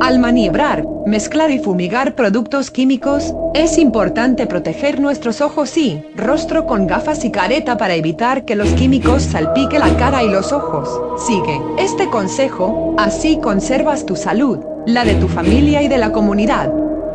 Al maniobrar, mezclar y fumigar productos químicos, es importante proteger nuestros ojos y rostro con gafas y careta para evitar que los químicos salpique la cara y los ojos. Sigue este consejo, así conservas tu salud, la de tu familia y de la comunidad.